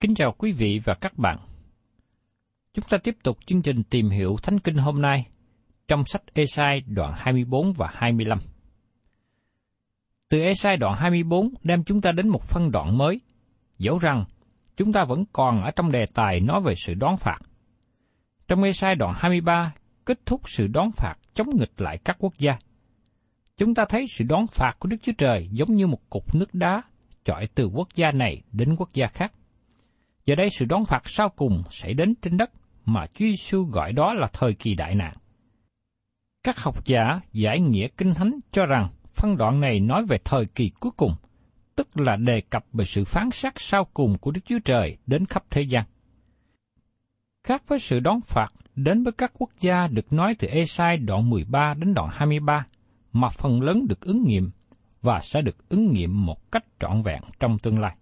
Kính chào quý vị và các bạn. Chúng ta tiếp tục chương trình tìm hiểu Thánh Kinh hôm nay trong sách Esai đoạn 24 và 25. Từ Esai đoạn 24 đem chúng ta đến một phân đoạn mới, dẫu rằng chúng ta vẫn còn ở trong đề tài nói về sự đón phạt. Trong Esai đoạn 23 kết thúc sự đón phạt chống nghịch lại các quốc gia. Chúng ta thấy sự đón phạt của Đức Chúa Trời giống như một cục nước đá chọi từ quốc gia này đến quốc gia khác. Giờ đây sự đón phạt sau cùng sẽ đến trên đất mà Chúa Giêsu gọi đó là thời kỳ đại nạn. Các học giả giải nghĩa kinh thánh cho rằng phân đoạn này nói về thời kỳ cuối cùng, tức là đề cập về sự phán xét sau cùng của Đức Chúa Trời đến khắp thế gian. Khác với sự đón phạt đến với các quốc gia được nói từ Esai đoạn 13 đến đoạn 23, mà phần lớn được ứng nghiệm và sẽ được ứng nghiệm một cách trọn vẹn trong tương lai.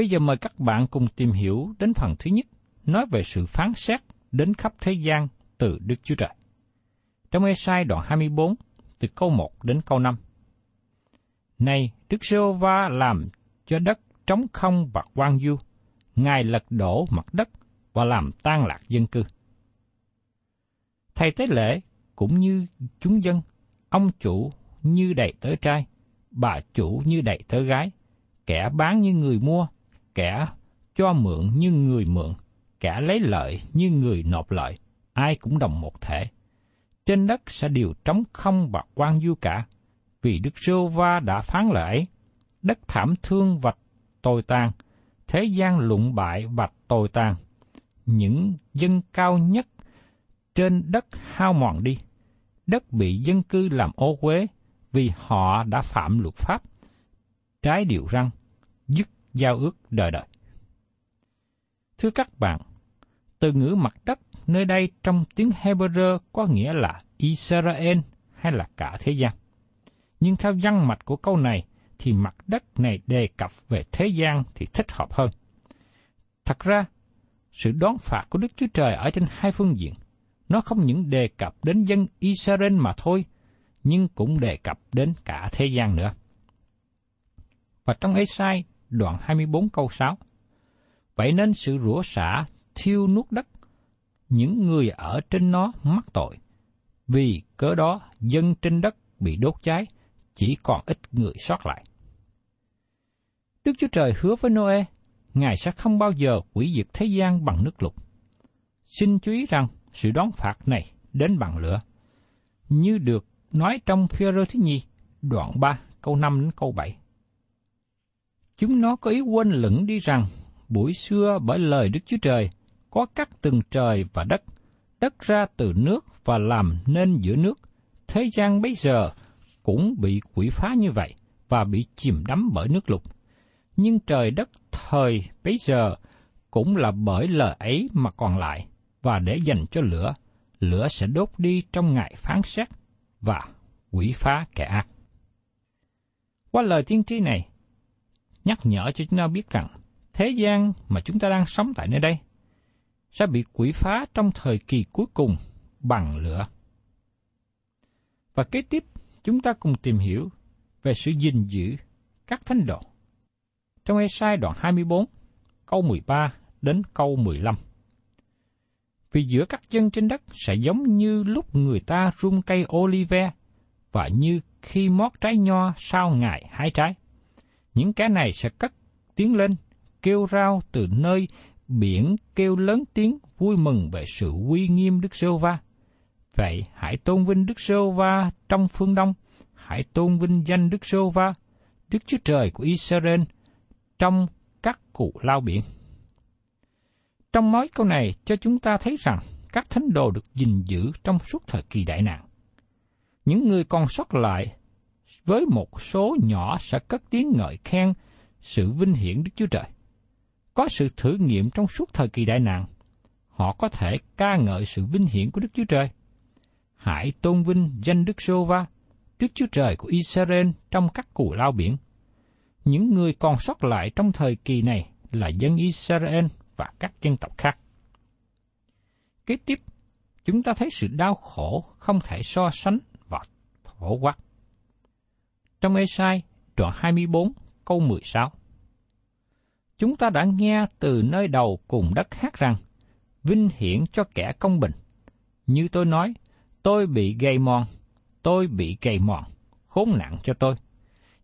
Bây giờ mời các bạn cùng tìm hiểu đến phần thứ nhất, nói về sự phán xét đến khắp thế gian từ Đức Chúa Trời. Trong Esai đoạn 24, từ câu 1 đến câu 5. Này, Đức giê va làm cho đất trống không và quang du, Ngài lật đổ mặt đất và làm tan lạc dân cư. Thầy tế lễ cũng như chúng dân, ông chủ như đầy tớ trai, bà chủ như đầy tớ gái, kẻ bán như người mua, kẻ cho mượn như người mượn, kẻ lấy lợi như người nộp lợi, ai cũng đồng một thể. Trên đất sẽ điều trống không và quan du cả, vì Đức Rô Va đã phán lời ấy, đất thảm thương và tồi tàn, thế gian lụng bại và tồi tàn, những dân cao nhất trên đất hao mòn đi, đất bị dân cư làm ô uế vì họ đã phạm luật pháp, trái điều răng, dứt giao ước đời đời. Thưa các bạn, từ ngữ mặt đất nơi đây trong tiếng Hebrew có nghĩa là Israel hay là cả thế gian. Nhưng theo văn mạch của câu này thì mặt đất này đề cập về thế gian thì thích hợp hơn. Thật ra, sự đón phạt của Đức Chúa Trời ở trên hai phương diện. Nó không những đề cập đến dân Israel mà thôi, nhưng cũng đề cập đến cả thế gian nữa. Và trong Ê-sai đoạn 24 câu 6, Vậy nên sự rủa xả thiêu nuốt đất, những người ở trên nó mắc tội. Vì cớ đó dân trên đất bị đốt cháy, chỉ còn ít người sót lại. Đức Chúa Trời hứa với Noe, Ngài sẽ không bao giờ hủy diệt thế gian bằng nước lục. Xin chú ý rằng sự đón phạt này đến bằng lửa. Như được nói trong phi rơ thứ nhì, đoạn 3, câu 5 đến câu 7. Chúng nó có ý quên lửng đi rằng, buổi xưa bởi lời Đức Chúa Trời, có cắt từng trời và đất, đất ra từ nước và làm nên giữa nước. Thế gian bây giờ cũng bị quỷ phá như vậy và bị chìm đắm bởi nước lục. Nhưng trời đất thời bấy giờ cũng là bởi lời ấy mà còn lại, và để dành cho lửa, lửa sẽ đốt đi trong ngày phán xét và quỷ phá kẻ ác. Qua lời tiên tri này, nhắc nhở cho chúng ta biết rằng thế gian mà chúng ta đang sống tại nơi đây sẽ bị quỷ phá trong thời kỳ cuối cùng bằng lửa. Và kế tiếp, chúng ta cùng tìm hiểu về sự gìn giữ các thánh đồ. Trong Esai đoạn 24, câu 13 đến câu 15. Vì giữa các dân trên đất sẽ giống như lúc người ta rung cây olive và như khi mót trái nho sau ngày hái trái. Những cái này sẽ cất tiếng lên, kêu rao từ nơi biển kêu lớn tiếng vui mừng về sự uy nghiêm Đức Sô Va. Vậy hãy tôn vinh Đức Sô Va trong phương Đông, hãy tôn vinh danh Đức Sô Va, Đức Chúa Trời của Israel trong các cụ lao biển. Trong nói câu này cho chúng ta thấy rằng các thánh đồ được gìn giữ trong suốt thời kỳ đại nạn. Những người còn sót lại với một số nhỏ sẽ cất tiếng ngợi khen sự vinh hiển Đức Chúa Trời. Có sự thử nghiệm trong suốt thời kỳ đại nạn, họ có thể ca ngợi sự vinh hiển của Đức Chúa Trời. Hãy tôn vinh danh Đức Sô Va, Đức Chúa Trời của Israel trong các cù lao biển. Những người còn sót lại trong thời kỳ này là dân Israel và các dân tộc khác. Kế tiếp, chúng ta thấy sự đau khổ không thể so sánh và phổ quát. Trong Esai đoạn 24, câu 16. Chúng ta đã nghe từ nơi đầu cùng đất hát rằng, vinh hiển cho kẻ công bình. Như tôi nói, tôi bị gây mòn, tôi bị gầy mòn, khốn nạn cho tôi.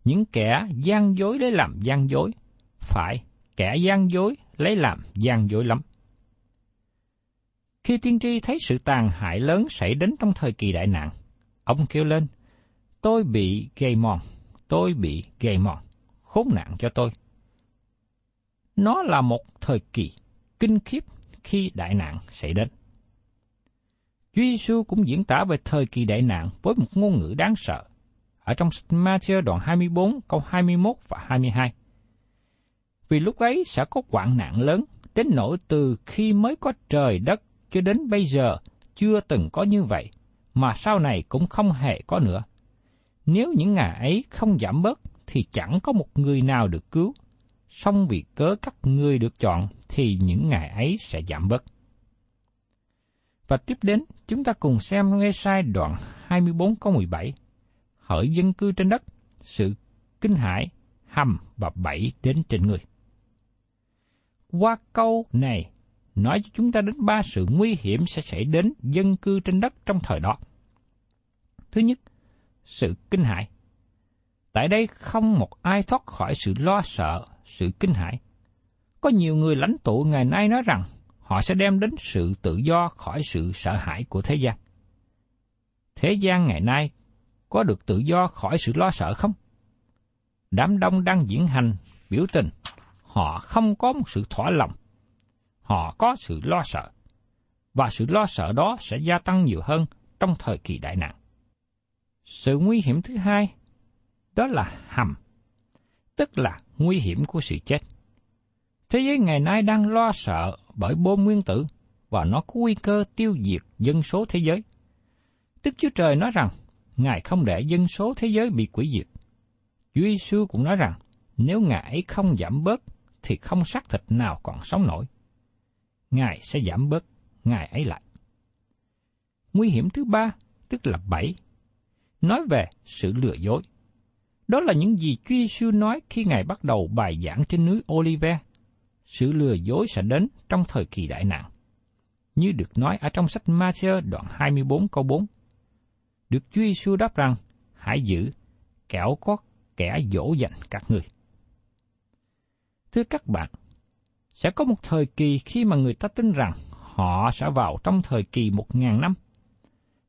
Những kẻ gian dối lấy làm gian dối, phải, kẻ gian dối lấy làm gian dối lắm. Khi tiên tri thấy sự tàn hại lớn xảy đến trong thời kỳ đại nạn, ông kêu lên, tôi bị gây mòn, tôi bị gây mòn, khốn nạn cho tôi. Nó là một thời kỳ kinh khiếp khi đại nạn xảy đến. Chúa Giêsu cũng diễn tả về thời kỳ đại nạn với một ngôn ngữ đáng sợ. Ở trong sách Matthew đoạn 24 câu 21 và 22. Vì lúc ấy sẽ có quạng nạn lớn, đến nỗi từ khi mới có trời đất cho đến bây giờ chưa từng có như vậy, mà sau này cũng không hề có nữa. Nếu những ngài ấy không giảm bớt, thì chẳng có một người nào được cứu. Song vì cớ các ngươi được chọn, thì những ngày ấy sẽ giảm bớt. Và tiếp đến, chúng ta cùng xem nghe sai đoạn 24 câu 17. Hỡi dân cư trên đất, sự kinh hãi, hầm và bẫy đến trên người. Qua câu này, nói cho chúng ta đến ba sự nguy hiểm sẽ xảy đến dân cư trên đất trong thời đó. Thứ nhất, sự kinh hãi. Tại đây không một ai thoát khỏi sự lo sợ, sự kinh hãi. Có nhiều người lãnh tụ ngày nay nói rằng họ sẽ đem đến sự tự do khỏi sự sợ hãi của thế gian. Thế gian ngày nay có được tự do khỏi sự lo sợ không? Đám đông đang diễn hành, biểu tình, họ không có một sự thỏa lòng. Họ có sự lo sợ. Và sự lo sợ đó sẽ gia tăng nhiều hơn trong thời kỳ đại nạn. Sự nguy hiểm thứ hai, đó là hầm, tức là nguy hiểm của sự chết. Thế giới ngày nay đang lo sợ bởi bom nguyên tử và nó có nguy cơ tiêu diệt dân số thế giới. Đức Chúa Trời nói rằng, Ngài không để dân số thế giới bị quỷ diệt. Chúa Giêsu cũng nói rằng, nếu Ngài ấy không giảm bớt, thì không xác thịt nào còn sống nổi. Ngài sẽ giảm bớt Ngài ấy lại. Nguy hiểm thứ ba, tức là bảy, nói về sự lừa dối. Đó là những gì Chúa Giêsu nói khi Ngài bắt đầu bài giảng trên núi Olive. Sự lừa dối sẽ đến trong thời kỳ đại nạn. Như được nói ở trong sách Matthew đoạn 24 câu 4. Được Chúa Giêsu đáp rằng, hãy giữ, kẻo có kẻ dỗ dành các người. Thưa các bạn, Sẽ có một thời kỳ khi mà người ta tin rằng họ sẽ vào trong thời kỳ một ngàn năm.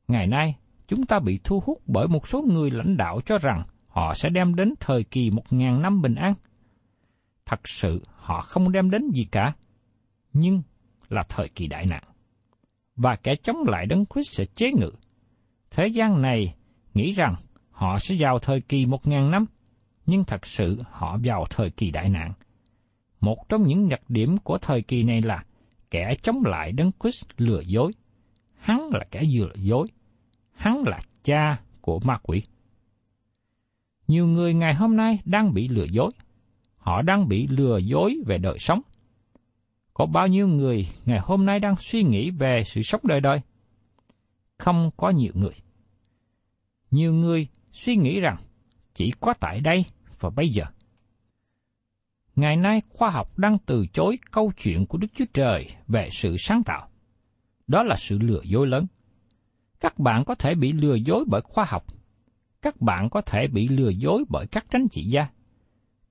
Ngày nay, chúng ta bị thu hút bởi một số người lãnh đạo cho rằng họ sẽ đem đến thời kỳ một ngàn năm bình an. Thật sự họ không đem đến gì cả, nhưng là thời kỳ đại nạn. Và kẻ chống lại Đấng Christ sẽ chế ngự. Thế gian này nghĩ rằng họ sẽ vào thời kỳ một ngàn năm, nhưng thật sự họ vào thời kỳ đại nạn. Một trong những nhặt điểm của thời kỳ này là kẻ chống lại Đấng Christ lừa dối. Hắn là kẻ lừa dối. Hắn là cha của ma quỷ. Nhiều người ngày hôm nay đang bị lừa dối. Họ đang bị lừa dối về đời sống. Có bao nhiêu người ngày hôm nay đang suy nghĩ về sự sống đời đời? Không có nhiều người. Nhiều người suy nghĩ rằng chỉ có tại đây và bây giờ. Ngày nay khoa học đang từ chối câu chuyện của Đức Chúa Trời về sự sáng tạo. Đó là sự lừa dối lớn. Các bạn có thể bị lừa dối bởi khoa học. Các bạn có thể bị lừa dối bởi các tránh trị gia.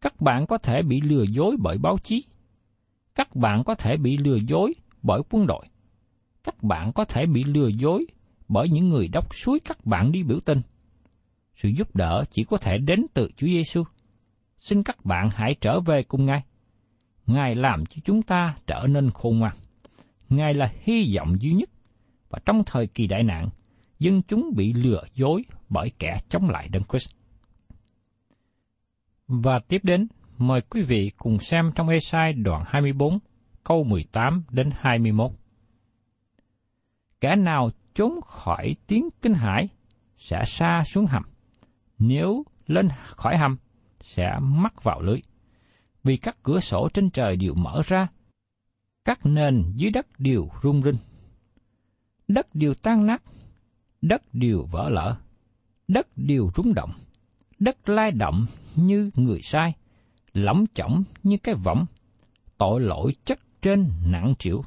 Các bạn có thể bị lừa dối bởi báo chí. Các bạn có thể bị lừa dối bởi quân đội. Các bạn có thể bị lừa dối bởi những người đốc suối các bạn đi biểu tình. Sự giúp đỡ chỉ có thể đến từ Chúa Giêsu. Xin các bạn hãy trở về cùng Ngài. Ngài làm cho chúng ta trở nên khôn ngoan. Ngài là hy vọng duy nhất. Và trong thời kỳ đại nạn, dân chúng bị lừa dối bởi kẻ chống lại Đấng Christ. Và tiếp đến, mời quý vị cùng xem trong Esai đoạn 24, câu 18 đến 21. Kẻ nào trốn khỏi tiếng kinh hãi sẽ xa xuống hầm. Nếu lên khỏi hầm, sẽ mắc vào lưới. Vì các cửa sổ trên trời đều mở ra, các nền dưới đất đều rung rinh. Đất đều tan nát, đất đều vỡ lở, đất đều rung động, đất lai động như người sai, lỏng chỏng như cái võng, tội lỗi chất trên nặng chịu,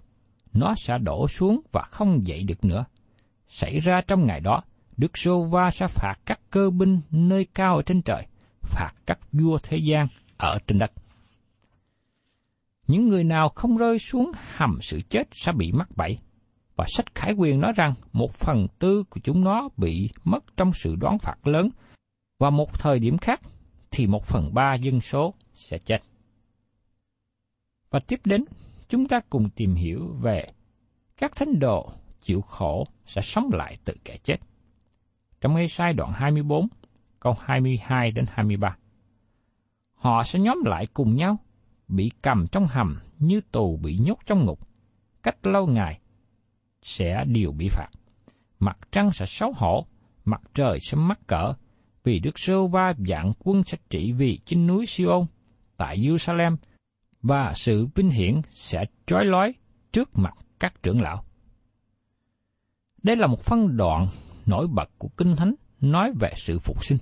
nó sẽ đổ xuống và không dậy được nữa. Xảy ra trong ngày đó, Đức Sô Va sẽ phạt các cơ binh nơi cao ở trên trời, phạt các vua thế gian ở trên đất. Những người nào không rơi xuống hầm sự chết sẽ bị mắc bẫy. Và sách Khải Quyền nói rằng một phần tư của chúng nó bị mất trong sự đoán phạt lớn, và một thời điểm khác thì một phần ba dân số sẽ chết. Và tiếp đến, chúng ta cùng tìm hiểu về các thánh đồ chịu khổ sẽ sống lại từ kẻ chết. Trong ngay sai đoạn 24, câu 22 đến 23. Họ sẽ nhóm lại cùng nhau, bị cầm trong hầm như tù bị nhốt trong ngục. Cách lâu ngày, sẽ đều bị phạt. Mặt trăng sẽ xấu hổ, mặt trời sẽ mắc cỡ, vì Đức Sơ Va dạng quân sẽ trị vì trên núi Siôn tại Jerusalem và sự vinh hiển sẽ trói lói trước mặt các trưởng lão. Đây là một phân đoạn nổi bật của Kinh Thánh nói về sự phục sinh.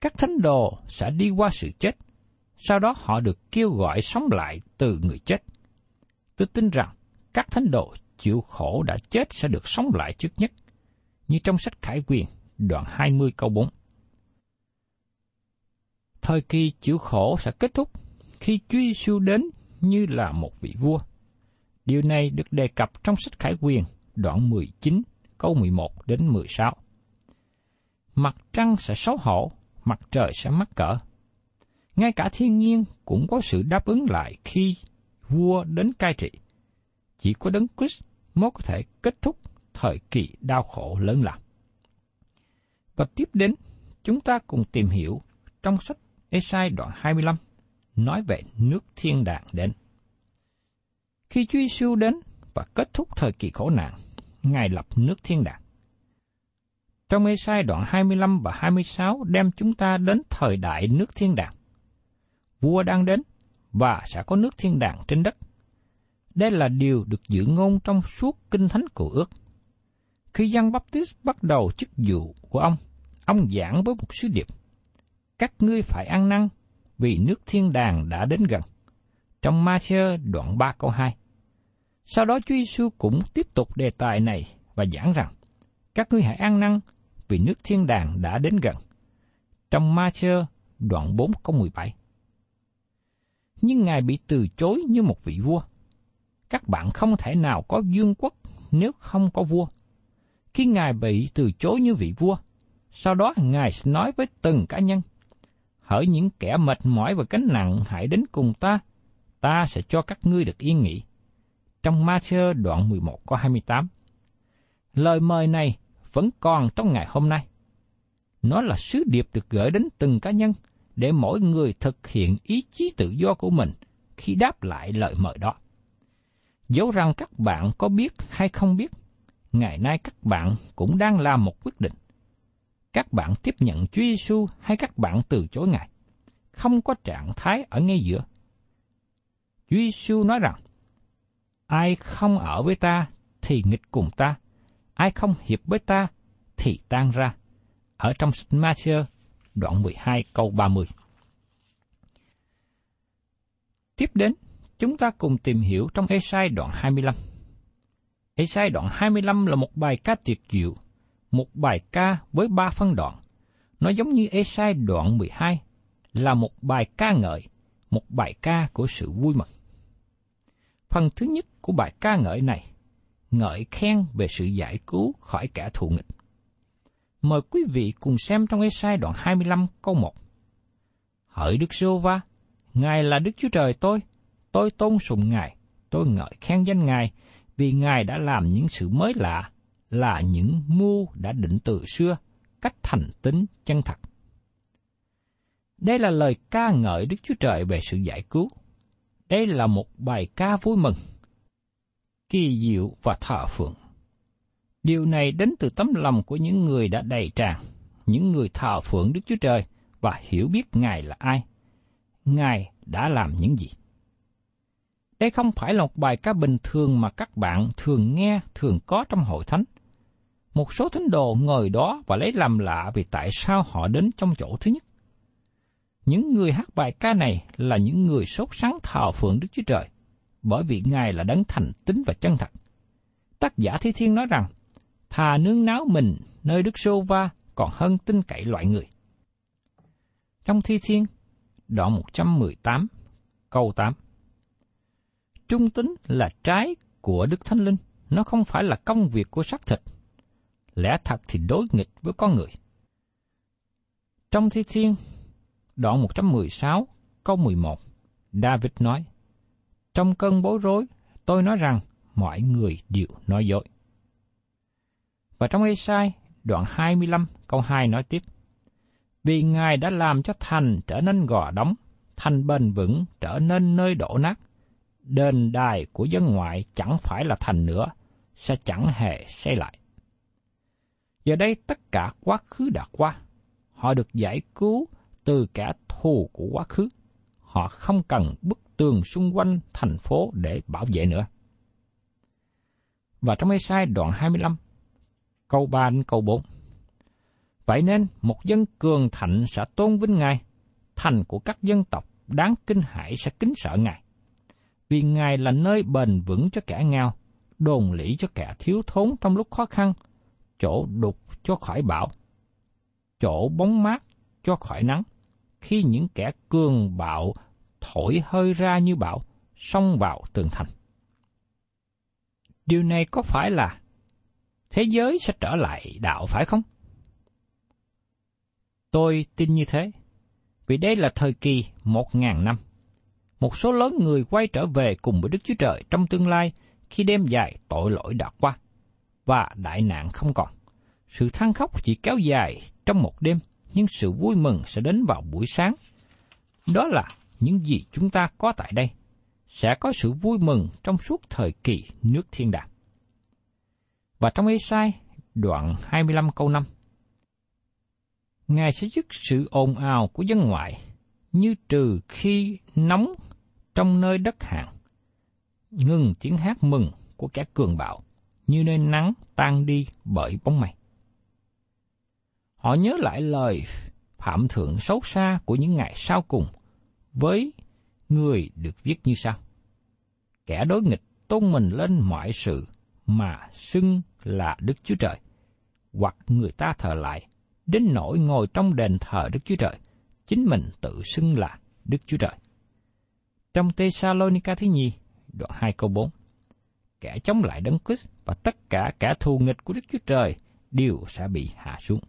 Các thánh đồ sẽ đi qua sự chết, sau đó họ được kêu gọi sống lại từ người chết. Tôi tin rằng các thánh đồ chịu khổ đã chết sẽ được sống lại trước nhất, như trong sách Khải Quyền, đoạn 20 câu 4. Thời kỳ chịu khổ sẽ kết thúc khi Chúa Giêsu đến như là một vị vua. Điều này được đề cập trong sách Khải Quyền, đoạn 19, câu 11 đến 16. Mặt trăng sẽ xấu hổ, mặt trời sẽ mắc cỡ. Ngay cả thiên nhiên cũng có sự đáp ứng lại khi vua đến cai trị. Chỉ có đấng Christ mới có thể kết thúc thời kỳ đau khổ lớn lao. Và tiếp đến, chúng ta cùng tìm hiểu trong sách Esai đoạn 25 nói về nước thiên đàng đến. Khi Chúa Giêsu đến và kết thúc thời kỳ khổ nạn, Ngài lập nước thiên đàng. Trong Esai đoạn 25 và 26 đem chúng ta đến thời đại nước thiên đàng. Vua đang đến và sẽ có nước thiên đàng trên đất. Đây là điều được dự ngôn trong suốt kinh thánh cổ ước. Khi Giăng Baptist bắt đầu chức vụ của ông, ông giảng với một sứ điệp. Các ngươi phải ăn năn vì nước thiên đàng đã đến gần. Trong Matthew đoạn 3 câu 2. Sau đó Chúa Giêsu cũng tiếp tục đề tài này và giảng rằng, các ngươi hãy ăn năn vì nước thiên đàng đã đến gần. Trong Ma-chơ đoạn 4 câu 17. nhưng Ngài bị từ chối như một vị vua. Các bạn không thể nào có vương quốc nếu không có vua. Khi Ngài bị từ chối như vị vua, sau đó Ngài sẽ nói với từng cá nhân, hỡi những kẻ mệt mỏi và cánh nặng hãy đến cùng ta, ta sẽ cho các ngươi được yên nghỉ. Trong Ma-thơ đoạn 11 có 28. Lời mời này vẫn còn trong ngày hôm nay. Nó là sứ điệp được gửi đến từng cá nhân để mỗi người thực hiện ý chí tự do của mình khi đáp lại lời mời đó. Dẫu rằng các bạn có biết hay không biết, ngày nay các bạn cũng đang làm một quyết định. Các bạn tiếp nhận Chúa Giêsu hay các bạn từ chối Ngài, không có trạng thái ở ngay giữa. Chúa Giêsu nói rằng, ai không ở với ta thì nghịch cùng ta, ai không hiệp với ta thì tan ra. Ở trong sách Matthew đoạn 12 câu 30. Tiếp đến, chúng ta cùng tìm hiểu trong Esai đoạn 25. Esai đoạn 25 là một bài ca tuyệt diệu, một bài ca với ba phân đoạn. Nó giống như Esai đoạn 12, là một bài ca ngợi, một bài ca của sự vui mừng. Phần thứ nhất của bài ca ngợi này, ngợi khen về sự giải cứu khỏi kẻ thù nghịch. Mời quý vị cùng xem trong Esai đoạn 25 câu 1. Hỡi Đức Sô Va, Ngài là Đức Chúa Trời tôi, tôi tôn sùng Ngài, tôi ngợi khen danh Ngài, vì Ngài đã làm những sự mới lạ, là những mưu đã định từ xưa, cách thành tính chân thật. Đây là lời ca ngợi Đức Chúa Trời về sự giải cứu. Đây là một bài ca vui mừng, kỳ diệu và thờ phượng. Điều này đến từ tấm lòng của những người đã đầy tràn, những người thờ phượng Đức Chúa Trời và hiểu biết Ngài là ai. Ngài đã làm những gì. Đây không phải là một bài ca bình thường mà các bạn thường nghe, thường có trong hội thánh. Một số thánh đồ ngồi đó và lấy làm lạ vì tại sao họ đến trong chỗ thứ nhất. Những người hát bài ca này là những người sốt sắng thờ phượng Đức Chúa Trời, bởi vì Ngài là đấng thành tín và chân thật. Tác giả Thi Thiên nói rằng, thà nương náo mình nơi Đức Sô Va còn hơn tin cậy loại người. Trong Thi Thiên, đoạn 118, câu 8 Trung tính là trái của Đức Thánh Linh, nó không phải là công việc của xác thịt. Lẽ thật thì đối nghịch với con người. Trong Thi Thiên, đoạn 116, câu 11, David nói, Trong cơn bối rối, tôi nói rằng mọi người đều nói dối. Và trong Esai, đoạn 25, câu 2 nói tiếp, Vì Ngài đã làm cho thành trở nên gò đóng, thành bền vững trở nên nơi đổ nát, đền đài của dân ngoại chẳng phải là thành nữa, sẽ chẳng hề xây lại. Giờ đây tất cả quá khứ đã qua, họ được giải cứu từ kẻ thù của quá khứ. Họ không cần bức tường xung quanh thành phố để bảo vệ nữa. Và trong Ê-sai đoạn 25, câu 3 đến câu 4. Vậy nên, một dân cường thạnh sẽ tôn vinh Ngài, thành của các dân tộc đáng kinh hãi sẽ kính sợ Ngài vì Ngài là nơi bền vững cho kẻ nghèo, đồn lĩ cho kẻ thiếu thốn trong lúc khó khăn, chỗ đục cho khỏi bão, chỗ bóng mát cho khỏi nắng. Khi những kẻ cường bạo thổi hơi ra như bão, xông vào tường thành. Điều này có phải là thế giới sẽ trở lại đạo phải không? Tôi tin như thế, vì đây là thời kỳ một ngàn năm một số lớn người quay trở về cùng với Đức Chúa Trời trong tương lai khi đêm dài tội lỗi đã qua và đại nạn không còn. Sự than khóc chỉ kéo dài trong một đêm, nhưng sự vui mừng sẽ đến vào buổi sáng. Đó là những gì chúng ta có tại đây. Sẽ có sự vui mừng trong suốt thời kỳ nước thiên đàng. Và trong Ê-sai, đoạn 25 câu 5. Ngài sẽ dứt sự ồn ào của dân ngoại, như trừ khi nóng trong nơi đất hạn, ngừng tiếng hát mừng của kẻ cường bạo, như nơi nắng tan đi bởi bóng mây. Họ nhớ lại lời phạm thượng xấu xa của những ngày sau cùng với người được viết như sau. Kẻ đối nghịch tôn mình lên mọi sự mà xưng là Đức Chúa Trời, hoặc người ta thờ lại, đến nỗi ngồi trong đền thờ Đức Chúa Trời, chính mình tự xưng là Đức Chúa Trời. Trong Thessalonica thứ nhì, đoạn 2 câu 4. Kẻ chống lại Đấng Christ và tất cả kẻ thù nghịch của Đức Chúa Trời đều sẽ bị hạ xuống.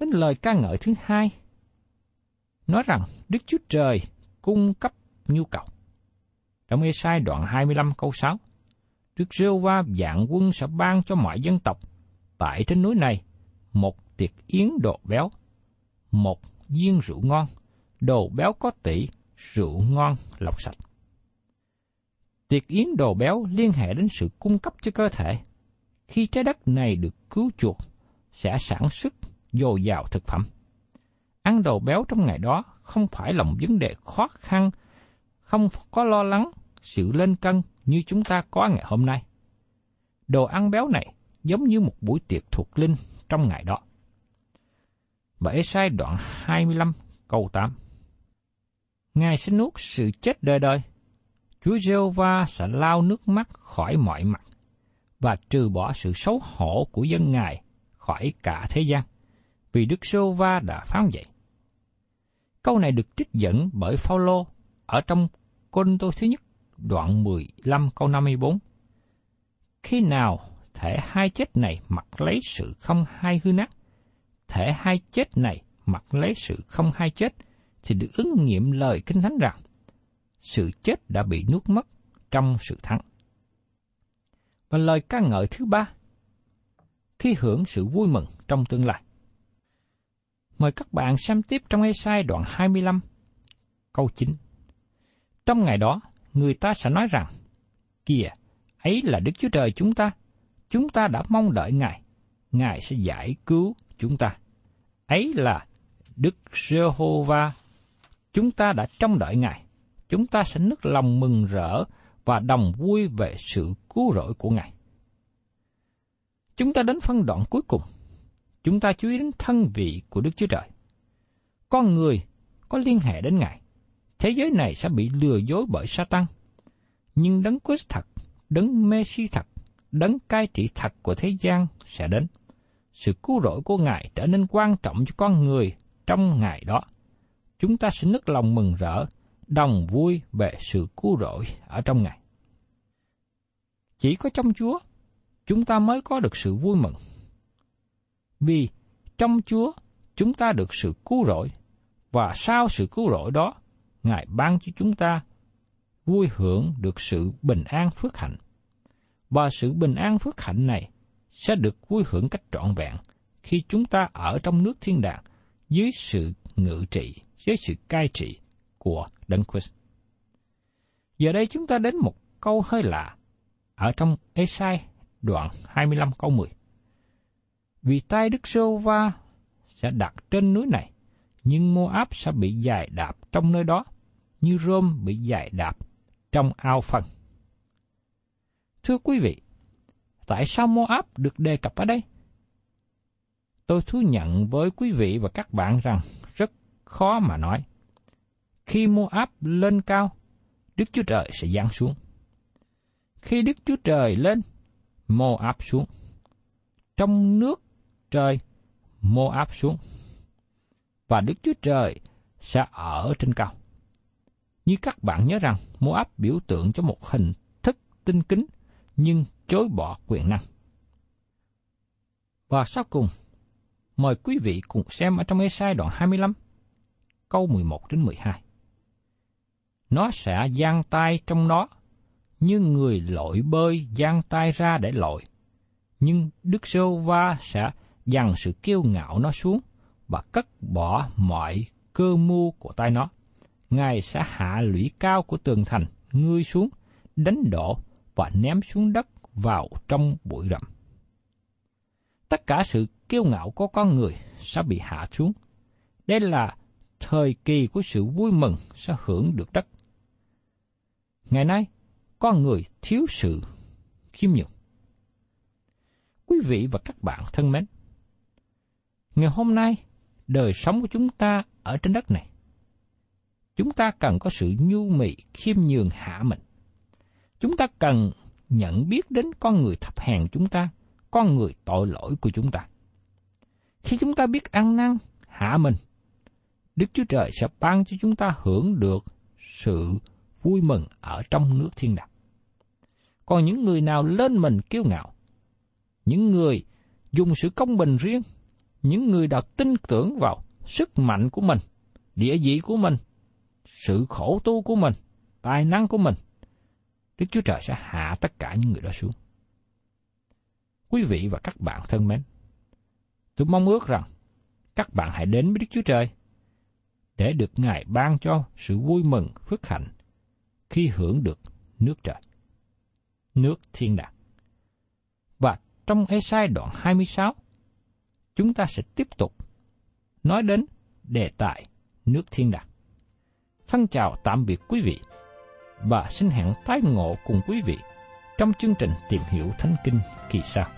Đến lời ca ngợi thứ hai, nói rằng Đức Chúa Trời cung cấp nhu cầu. Trong Ê-sai đoạn 25 câu 6, Đức Rêu Va dạng quân sẽ ban cho mọi dân tộc tại trên núi này một tiệc yến đồ béo, một viên rượu ngon, đồ béo có tỷ, rượu ngon lọc sạch. Tiệc yến đồ béo liên hệ đến sự cung cấp cho cơ thể. Khi trái đất này được cứu chuộc, sẽ sản xuất dồi dào thực phẩm. Ăn đồ béo trong ngày đó không phải là một vấn đề khó khăn, không có lo lắng sự lên cân như chúng ta có ngày hôm nay. Đồ ăn béo này giống như một buổi tiệc thuộc linh trong ngày đó. Và Esai đoạn 25 câu 8 Ngài sẽ nuốt sự chết đời đời. Chúa giê va sẽ lao nước mắt khỏi mọi mặt và trừ bỏ sự xấu hổ của dân Ngài khỏi cả thế gian, vì Đức giê va đã phán vậy. Câu này được trích dẫn bởi Phaolô ở trong Côn Tô thứ nhất, đoạn 15 câu 54. Khi nào thể hai chết này mặc lấy sự không hai hư nát, thể hai chết này mặc lấy sự không hai chết, thì được ứng nghiệm lời Kinh Thánh rằng, sự chết đã bị nuốt mất trong sự thắng. Và lời ca ngợi thứ ba, khi hưởng sự vui mừng trong tương lai. Mời các bạn xem tiếp trong Ê-sai đoạn 25, câu 9. Trong ngày đó, người ta sẽ nói rằng, Kìa, ấy là Đức Chúa Trời chúng ta, chúng ta đã mong đợi Ngài, Ngài sẽ giải cứu chúng ta. Ấy là Đức Jehovah chúng ta đã trông đợi Ngài, chúng ta sẽ nức lòng mừng rỡ và đồng vui về sự cứu rỗi của Ngài. Chúng ta đến phân đoạn cuối cùng, chúng ta chú ý đến thân vị của Đức Chúa Trời. Con người có liên hệ đến Ngài. Thế giới này sẽ bị lừa dối bởi Satan. Nhưng đấng Christ thật, đấng Messi thật, đấng cai trị thật của thế gian sẽ đến. Sự cứu rỗi của Ngài trở nên quan trọng cho con người trong ngày đó. Chúng ta sẽ nức lòng mừng rỡ, đồng vui về sự cứu rỗi ở trong Ngài. Chỉ có trong Chúa, chúng ta mới có được sự vui mừng vì trong Chúa chúng ta được sự cứu rỗi, và sau sự cứu rỗi đó, Ngài ban cho chúng ta vui hưởng được sự bình an phước hạnh. Và sự bình an phước hạnh này sẽ được vui hưởng cách trọn vẹn khi chúng ta ở trong nước thiên đàng dưới sự ngự trị, dưới sự cai trị của Đấng Christ. Giờ đây chúng ta đến một câu hơi lạ ở trong Esai đoạn 25 câu 10 vì tay Đức Sô Va sẽ đặt trên núi này, nhưng Moab sẽ bị dài đạp trong nơi đó, như Rôm bị dài đạp trong ao phân. Thưa quý vị, tại sao Moab được đề cập ở đây? Tôi thú nhận với quý vị và các bạn rằng khó mà nói. Khi Moab lên cao, Đức Chúa Trời sẽ giáng xuống. Khi Đức Chúa Trời lên, Moab xuống. Trong nước trời Moab xuống. Và Đức Chúa Trời sẽ ở trên cao. Như các bạn nhớ rằng Moab biểu tượng cho một hình thức tinh kính nhưng chối bỏ quyền năng. Và sau cùng, mời quý vị cùng xem ở trong Esai đoạn 25, câu 11 đến 12. Nó sẽ giang tay trong nó, như người lội bơi giang tay ra để lội. Nhưng Đức Sô Va sẽ dằn sự kiêu ngạo nó xuống và cất bỏ mọi cơ mưu của tay nó. Ngài sẽ hạ lũy cao của tường thành, ngươi xuống, đánh đổ và ném xuống đất vào trong bụi rậm. Tất cả sự kiêu ngạo của con người sẽ bị hạ xuống. Đây là thời kỳ của sự vui mừng sẽ hưởng được đất. Ngày nay, con người thiếu sự khiêm nhường. Quý vị và các bạn thân mến, Ngày hôm nay, đời sống của chúng ta ở trên đất này, chúng ta cần có sự nhu mì khiêm nhường hạ mình. Chúng ta cần nhận biết đến con người thấp hèn chúng ta, con người tội lỗi của chúng ta. Khi chúng ta biết ăn năn, hạ mình, Đức Chúa Trời sẽ ban cho chúng ta hưởng được sự vui mừng ở trong nước thiên đàng. Còn những người nào lên mình kiêu ngạo, những người dùng sự công bình riêng, những người đã tin tưởng vào sức mạnh của mình, địa vị của mình, sự khổ tu của mình, tài năng của mình, Đức Chúa Trời sẽ hạ tất cả những người đó xuống. Quý vị và các bạn thân mến, tôi mong ước rằng các bạn hãy đến với Đức Chúa Trời để được Ngài ban cho sự vui mừng, phước hạnh khi hưởng được nước trời, nước thiên đàng. Và trong Ê-sai đoạn 26, chúng ta sẽ tiếp tục nói đến đề tài nước thiên đàng. Thân chào tạm biệt quý vị và xin hẹn tái ngộ cùng quý vị trong chương trình tìm hiểu Thánh Kinh kỳ sau.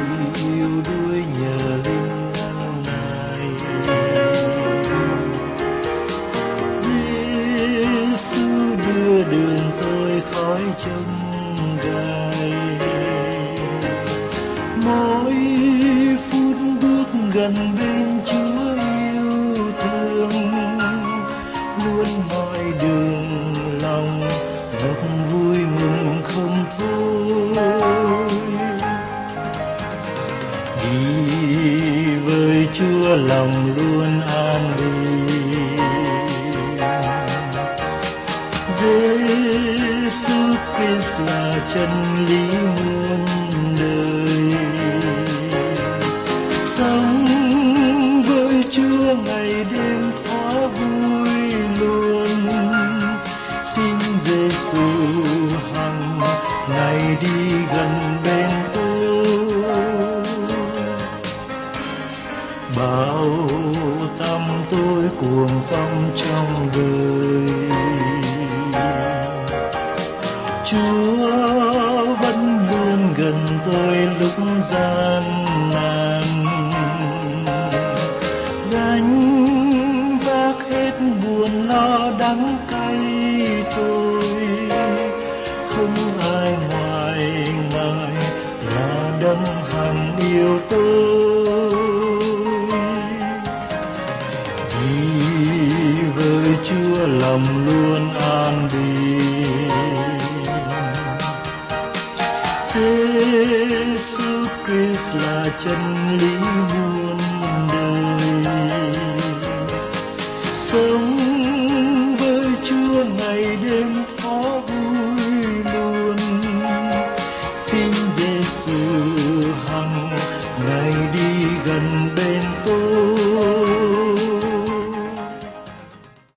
bước tôi